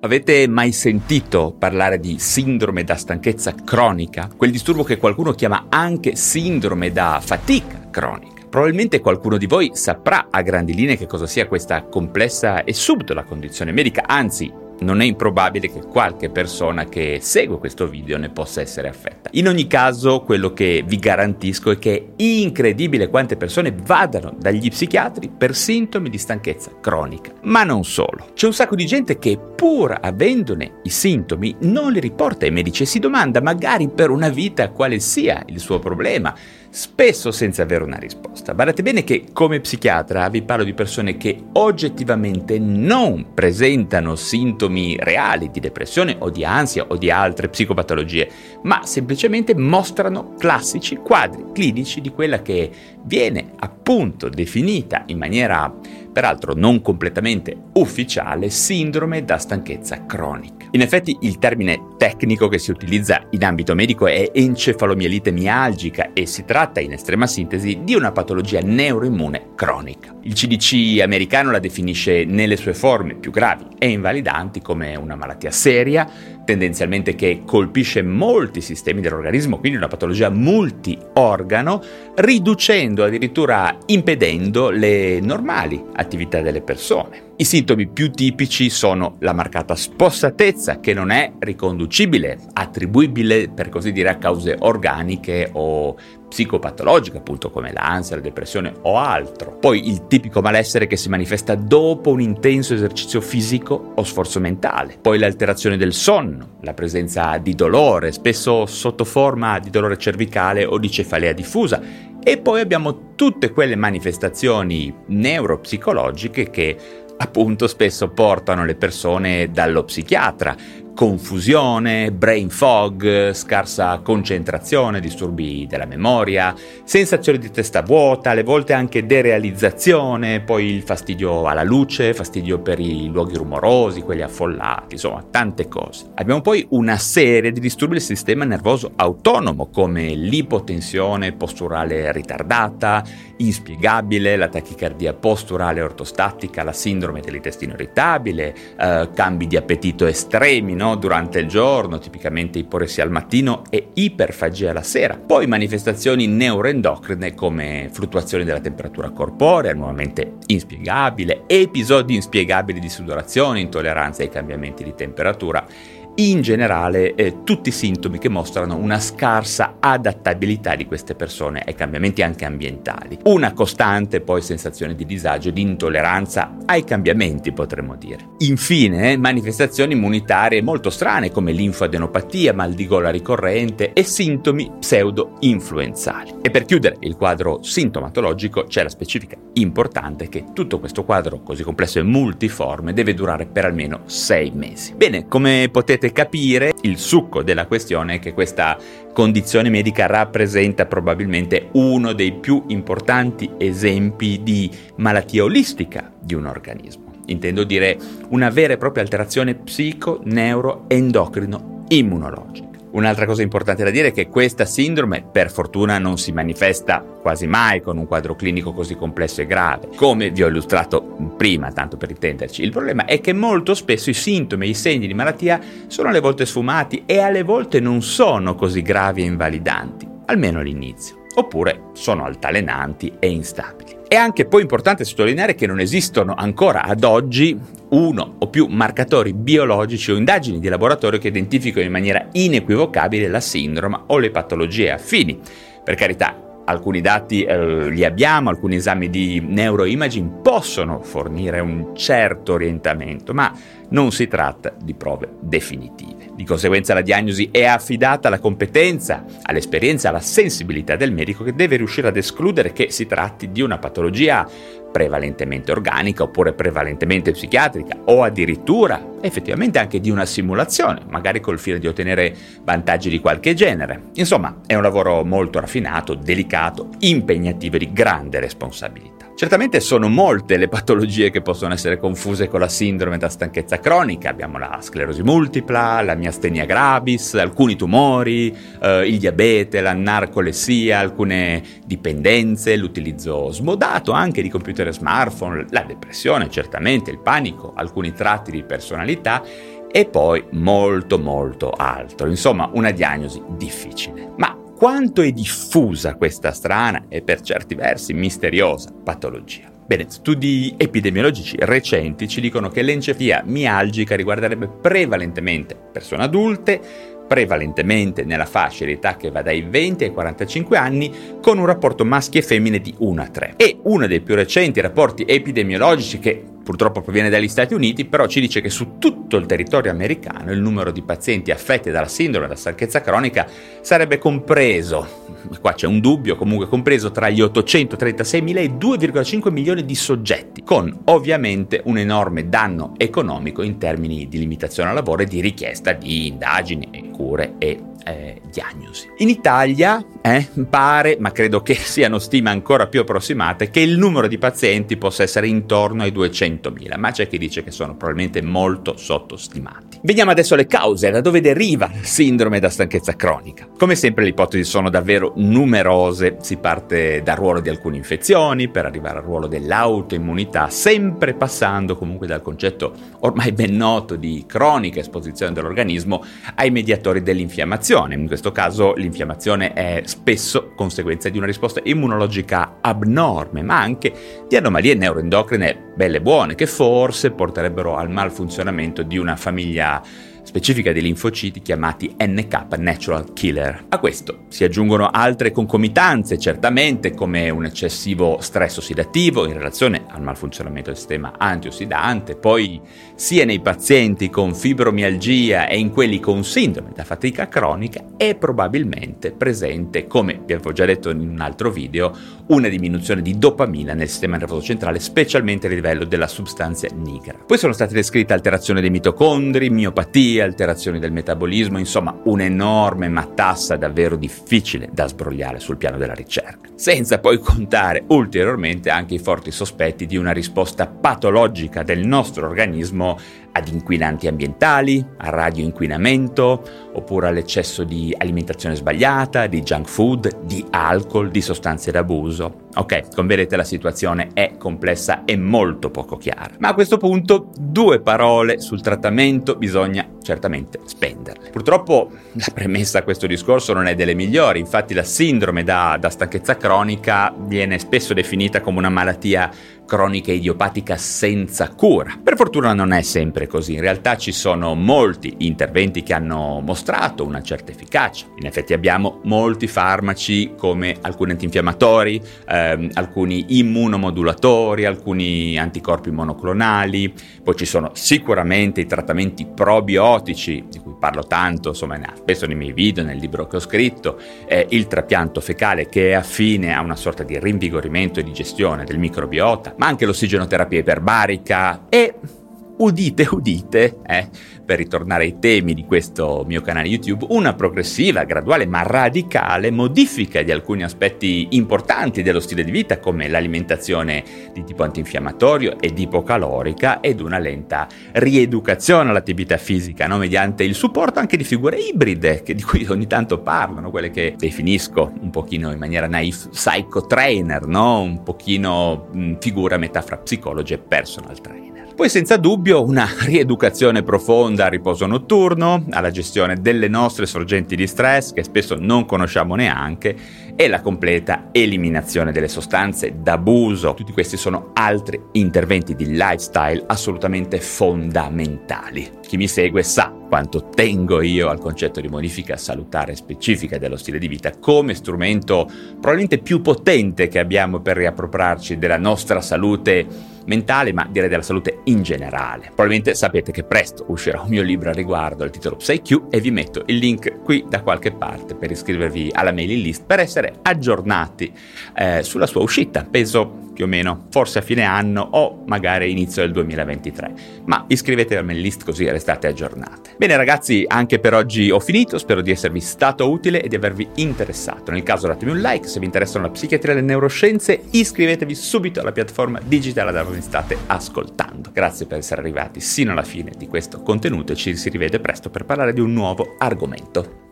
Avete mai sentito parlare di sindrome da stanchezza cronica? Quel disturbo che qualcuno chiama anche sindrome da fatica cronica. Probabilmente qualcuno di voi saprà a grandi linee che cosa sia questa complessa e subdola condizione medica, anzi non è improbabile che qualche persona che segue questo video ne possa essere affetta. In ogni caso, quello che vi garantisco è che è incredibile quante persone vadano dagli psichiatri per sintomi di stanchezza cronica. Ma non solo. C'è un sacco di gente che pur avendone i sintomi non li riporta ai medici e si domanda magari per una vita quale sia il suo problema spesso senza avere una risposta. Guardate bene che come psichiatra vi parlo di persone che oggettivamente non presentano sintomi reali di depressione o di ansia o di altre psicopatologie, ma semplicemente mostrano classici quadri clinici di quella che viene appunto definita in maniera peraltro non completamente ufficiale, sindrome da stanchezza cronica. In effetti il termine tecnico che si utilizza in ambito medico è encefalomielite mialgica e si tratta in estrema sintesi di una patologia neuroimmune cronica. Il CDC americano la definisce nelle sue forme più gravi e invalidanti come una malattia seria, tendenzialmente che colpisce molti sistemi dell'organismo, quindi una patologia multiorgano, riducendo addirittura impedendo le normali attività delle persone. I sintomi più tipici sono la marcata spossatezza, che non è riconducibile, attribuibile per così dire a cause organiche o psicopatologiche, appunto come l'ansia, la depressione o altro. Poi il tipico malessere che si manifesta dopo un intenso esercizio fisico o sforzo mentale. Poi l'alterazione del sonno, la presenza di dolore, spesso sotto forma di dolore cervicale o di cefalea diffusa. E poi abbiamo tutte quelle manifestazioni neuropsicologiche che appunto spesso portano le persone dallo psichiatra, confusione, brain fog, scarsa concentrazione, disturbi della memoria, sensazione di testa vuota, alle volte anche derealizzazione, poi il fastidio alla luce, fastidio per i luoghi rumorosi, quelli affollati, insomma tante cose. Abbiamo poi una serie di disturbi del sistema nervoso autonomo come l'ipotensione posturale ritardata, inspiegabile, la tachicardia posturale ortostatica, la sindrome dell'intestino irritabile, eh, cambi di appetito estremi, no? Durante il giorno, tipicamente iporessia al mattino e iperfagia la sera. Poi manifestazioni neuroendocrine come fluttuazioni della temperatura corporea, nuovamente inspiegabile, episodi inspiegabili di sudorazione, intolleranza ai cambiamenti di temperatura in generale eh, tutti i sintomi che mostrano una scarsa adattabilità di queste persone ai cambiamenti anche ambientali. Una costante poi sensazione di disagio, di intolleranza ai cambiamenti potremmo dire. Infine manifestazioni immunitarie molto strane come linfadenopatia, mal di gola ricorrente e sintomi pseudo-influenzali. E per chiudere il quadro sintomatologico c'è la specifica importante che tutto questo quadro così complesso e multiforme deve durare per almeno sei mesi. Bene, come potete potete capire il succo della questione che questa condizione medica rappresenta probabilmente uno dei più importanti esempi di malattia olistica di un organismo. Intendo dire una vera e propria alterazione psico-neuro-endocrino-immunologica. Un'altra cosa importante da dire è che questa sindrome per fortuna non si manifesta quasi mai con un quadro clinico così complesso e grave, come vi ho illustrato prima, tanto per intenderci. Il problema è che molto spesso i sintomi e i segni di malattia sono alle volte sfumati e alle volte non sono così gravi e invalidanti, almeno all'inizio, oppure sono altalenanti e instabili. È anche poi importante sottolineare che non esistono ancora ad oggi uno o più marcatori biologici o indagini di laboratorio che identificano in maniera inequivocabile la sindrome o le patologie affini. Per carità, alcuni dati eh, li abbiamo, alcuni esami di neuroimaging possono fornire un certo orientamento, ma non si tratta di prove definitive. Di conseguenza la diagnosi è affidata alla competenza, all'esperienza, alla sensibilità del medico che deve riuscire ad escludere che si tratti di una patologia prevalentemente organica oppure prevalentemente psichiatrica o addirittura effettivamente anche di una simulazione, magari col fine di ottenere vantaggi di qualche genere. Insomma, è un lavoro molto raffinato, delicato, impegnativo e di grande responsabilità. Certamente sono molte le patologie che possono essere confuse con la sindrome da stanchezza cronica. Abbiamo la sclerosi multipla, la miastenia gravis, alcuni tumori, eh, il diabete, la narcolessia, alcune dipendenze, l'utilizzo smodato anche di computer e smartphone, la depressione, certamente il panico, alcuni tratti di personalità e poi molto molto altro. Insomma, una diagnosi difficile. Ma quanto è diffusa questa strana e per certi versi misteriosa patologia? Bene, studi epidemiologici recenti ci dicono che l'encefia mialgica riguarderebbe prevalentemente persone adulte, prevalentemente nella fascia di età che va dai 20 ai 45 anni, con un rapporto maschi e femmine di 1 a 3. E uno dei più recenti rapporti epidemiologici che purtroppo proviene dagli Stati Uniti, però ci dice che su tutto il territorio americano il numero di pazienti affetti dalla sindrome da stanchezza cronica sarebbe compreso, qua c'è un dubbio, comunque compreso tra gli 836.000 e i 2,5 milioni di soggetti, con ovviamente un enorme danno economico in termini di limitazione al lavoro e di richiesta di indagini, cure e eh, diagnosi. In Italia eh, pare, ma credo che siano stime ancora più approssimate, che il numero di pazienti possa essere intorno ai 200.000, ma c'è chi dice che sono probabilmente molto sottostimati. Vediamo adesso le cause, da dove deriva la sindrome da stanchezza cronica. Come sempre le ipotesi sono davvero numerose, si parte dal ruolo di alcune infezioni per arrivare al ruolo dell'autoimmunità, sempre passando comunque dal concetto ormai ben noto di cronica esposizione dell'organismo ai mediatori dell'infiammazione infiammazione. In questo caso l'infiammazione è spesso conseguenza di una risposta immunologica abnorme, ma anche di anomalie neuroendocrine belle e buone che forse porterebbero al malfunzionamento di una famiglia specifica dei linfociti chiamati NK Natural Killer. A questo si aggiungono altre concomitanze, certamente come un eccessivo stress ossidativo in relazione al malfunzionamento del sistema antiossidante, poi sia nei pazienti con fibromialgia e in quelli con sindrome da fatica cronica è probabilmente presente, come vi avevo già detto in un altro video, una diminuzione di dopamina nel sistema nervoso centrale, specialmente a livello della sostanza nigra. Poi sono state descritte alterazioni dei mitocondri, miopatia, alterazioni del metabolismo, insomma un'enorme matassa davvero difficile da sbrogliare sul piano della ricerca. Senza poi contare ulteriormente anche i forti sospetti di una risposta patologica del nostro organismo ad inquinanti ambientali, a radioinquinamento, oppure all'eccesso di alimentazione sbagliata, di junk food, di alcol, di sostanze d'abuso. Ok, come vedete la situazione è complessa e molto poco chiara. Ma a questo punto due parole sul trattamento bisogna certamente spenderle. Purtroppo la premessa a questo discorso non è delle migliori, infatti la sindrome da, da stanchezza cronica viene spesso definita come una malattia cronica idiopatica senza cura. Per fortuna non è sempre così, in realtà ci sono molti interventi che hanno mostrato una certa efficacia. In effetti abbiamo molti farmaci come alcuni antinfiammatori, ehm, alcuni immunomodulatori, alcuni anticorpi monoclonali, poi ci sono sicuramente i trattamenti probiotici di cui parlo tanto, insomma, spesso nei miei video, nel libro che ho scritto, eh, il trapianto fecale che è affine a una sorta di rinvigorimento e digestione del microbiota, ma anche l'ossigenoterapia iperbarica. E udite, udite, eh, per ritornare ai temi di questo mio canale YouTube, una progressiva, graduale ma radicale modifica di alcuni aspetti importanti dello stile di vita come l'alimentazione di tipo antinfiammatorio ed ipocalorica ed una lenta rieducazione all'attività fisica no? mediante il supporto anche di figure ibride che, di cui ogni tanto parlano, quelle che definisco un pochino in maniera naif psycho trainer, no? un pochino mh, figura a metà fra psicologo e personal trainer. Poi senza dubbio una rieducazione profonda al riposo notturno, alla gestione delle nostre sorgenti di stress che spesso non conosciamo neanche e la completa eliminazione delle sostanze d'abuso. Tutti questi sono altri interventi di lifestyle assolutamente fondamentali. Chi mi segue sa quanto tengo io al concetto di modifica salutare specifica dello stile di vita come strumento probabilmente più potente che abbiamo per riappropriarci della nostra salute mentale, ma direi della salute in generale. Probabilmente sapete che presto uscirà un mio libro a riguardo al titolo PsyQ e vi metto il link qui da qualche parte per iscrivervi alla mailing list per essere aggiornati eh, sulla sua uscita. Penso più o meno, forse a fine anno o magari inizio del 2023. Ma iscrivetevi alla mailing list così restate aggiornate. Bene ragazzi, anche per oggi ho finito, spero di esservi stato utile e di avervi interessato. Nel caso datemi un like, se vi interessano la psichiatria e le neuroscienze, iscrivetevi subito alla piattaforma digitale da dove state ascoltando. Grazie per essere arrivati sino alla fine di questo contenuto e ci si rivede presto per parlare di un nuovo argomento.